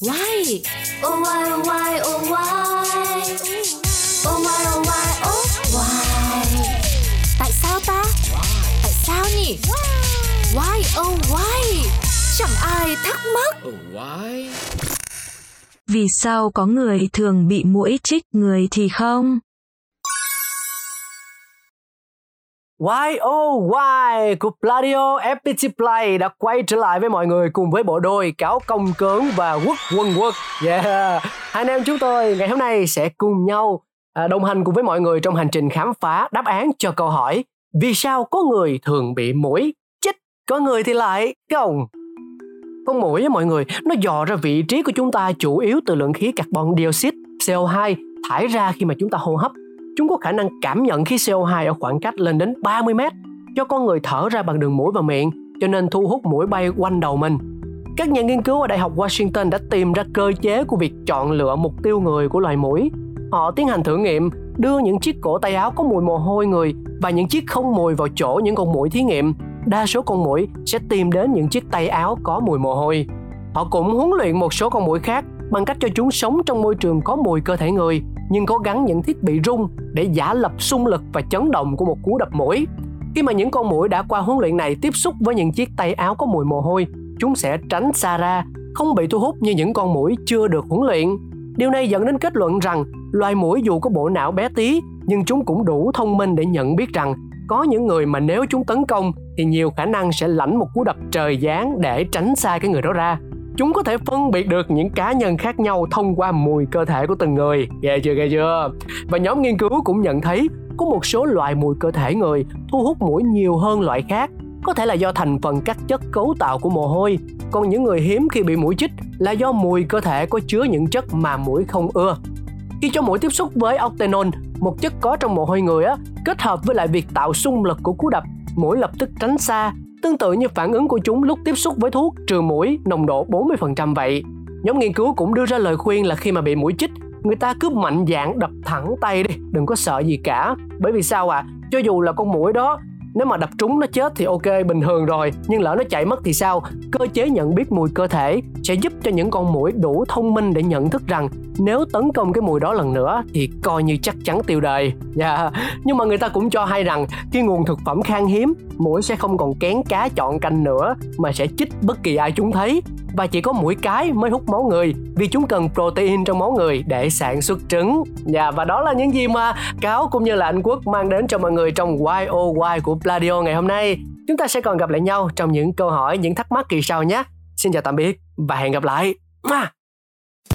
Why? Oh why oh why oh why Oh why oh why oh why Tại sao ta? Tại sao nhỉ? Why oh why? Chẳng ai thắc mắc. Oh, why? Vì sao có người thường bị mũi chích người thì không? Why oh why của Pladio FPT Play đã quay trở lại với mọi người cùng với bộ đôi Cáo Công Cớn và Quốc Quân Quốc. Yeah. Hai anh em chúng tôi ngày hôm nay sẽ cùng nhau à, đồng hành cùng với mọi người trong hành trình khám phá đáp án cho câu hỏi Vì sao có người thường bị mũi chích, có người thì lại gồng? Con mũi á mọi người, nó dò ra vị trí của chúng ta chủ yếu từ lượng khí carbon dioxide, CO2 thải ra khi mà chúng ta hô hấp Chúng có khả năng cảm nhận khí CO2 ở khoảng cách lên đến 30 mét cho con người thở ra bằng đường mũi và miệng, cho nên thu hút mũi bay quanh đầu mình. Các nhà nghiên cứu ở Đại học Washington đã tìm ra cơ chế của việc chọn lựa mục tiêu người của loài mũi. Họ tiến hành thử nghiệm đưa những chiếc cổ tay áo có mùi mồ hôi người và những chiếc không mùi vào chỗ những con mũi thí nghiệm. Đa số con mũi sẽ tìm đến những chiếc tay áo có mùi mồ hôi. Họ cũng huấn luyện một số con mũi khác bằng cách cho chúng sống trong môi trường có mùi cơ thể người nhưng có gắn những thiết bị rung để giả lập xung lực và chấn động của một cú đập mũi. Khi mà những con mũi đã qua huấn luyện này tiếp xúc với những chiếc tay áo có mùi mồ hôi, chúng sẽ tránh xa ra, không bị thu hút như những con mũi chưa được huấn luyện. Điều này dẫn đến kết luận rằng loài mũi dù có bộ não bé tí nhưng chúng cũng đủ thông minh để nhận biết rằng có những người mà nếu chúng tấn công thì nhiều khả năng sẽ lãnh một cú đập trời giáng để tránh xa cái người đó ra chúng có thể phân biệt được những cá nhân khác nhau thông qua mùi cơ thể của từng người. Ghê chưa ghê chưa? Và nhóm nghiên cứu cũng nhận thấy có một số loại mùi cơ thể người thu hút mũi nhiều hơn loại khác. Có thể là do thành phần các chất cấu tạo của mồ hôi. Còn những người hiếm khi bị mũi chích là do mùi cơ thể có chứa những chất mà mũi không ưa. Khi cho mũi tiếp xúc với octenol một chất có trong mồ hôi người á, kết hợp với lại việc tạo xung lực của cú đập, mũi lập tức tránh xa tương tự như phản ứng của chúng lúc tiếp xúc với thuốc trừ mũi nồng độ 40% vậy. Nhóm nghiên cứu cũng đưa ra lời khuyên là khi mà bị mũi chích, người ta cứ mạnh dạn đập thẳng tay đi, đừng có sợ gì cả. Bởi vì sao à? Cho dù là con mũi đó nếu mà đập trúng nó chết thì ok bình thường rồi nhưng lỡ nó chạy mất thì sao cơ chế nhận biết mùi cơ thể sẽ giúp cho những con mũi đủ thông minh để nhận thức rằng nếu tấn công cái mùi đó lần nữa thì coi như chắc chắn tiêu đời yeah. Dạ. nhưng mà người ta cũng cho hay rằng khi nguồn thực phẩm khan hiếm mũi sẽ không còn kén cá chọn canh nữa mà sẽ chích bất kỳ ai chúng thấy và chỉ có mũi cái mới hút máu người vì chúng cần protein trong máu người để sản xuất trứng. Dạ và đó là những gì mà Cáo cũng như là anh Quốc mang đến cho mọi người trong YOY của Pladio ngày hôm nay. Chúng ta sẽ còn gặp lại nhau trong những câu hỏi, những thắc mắc kỳ sau nhé. Xin chào tạm biệt và hẹn gặp lại.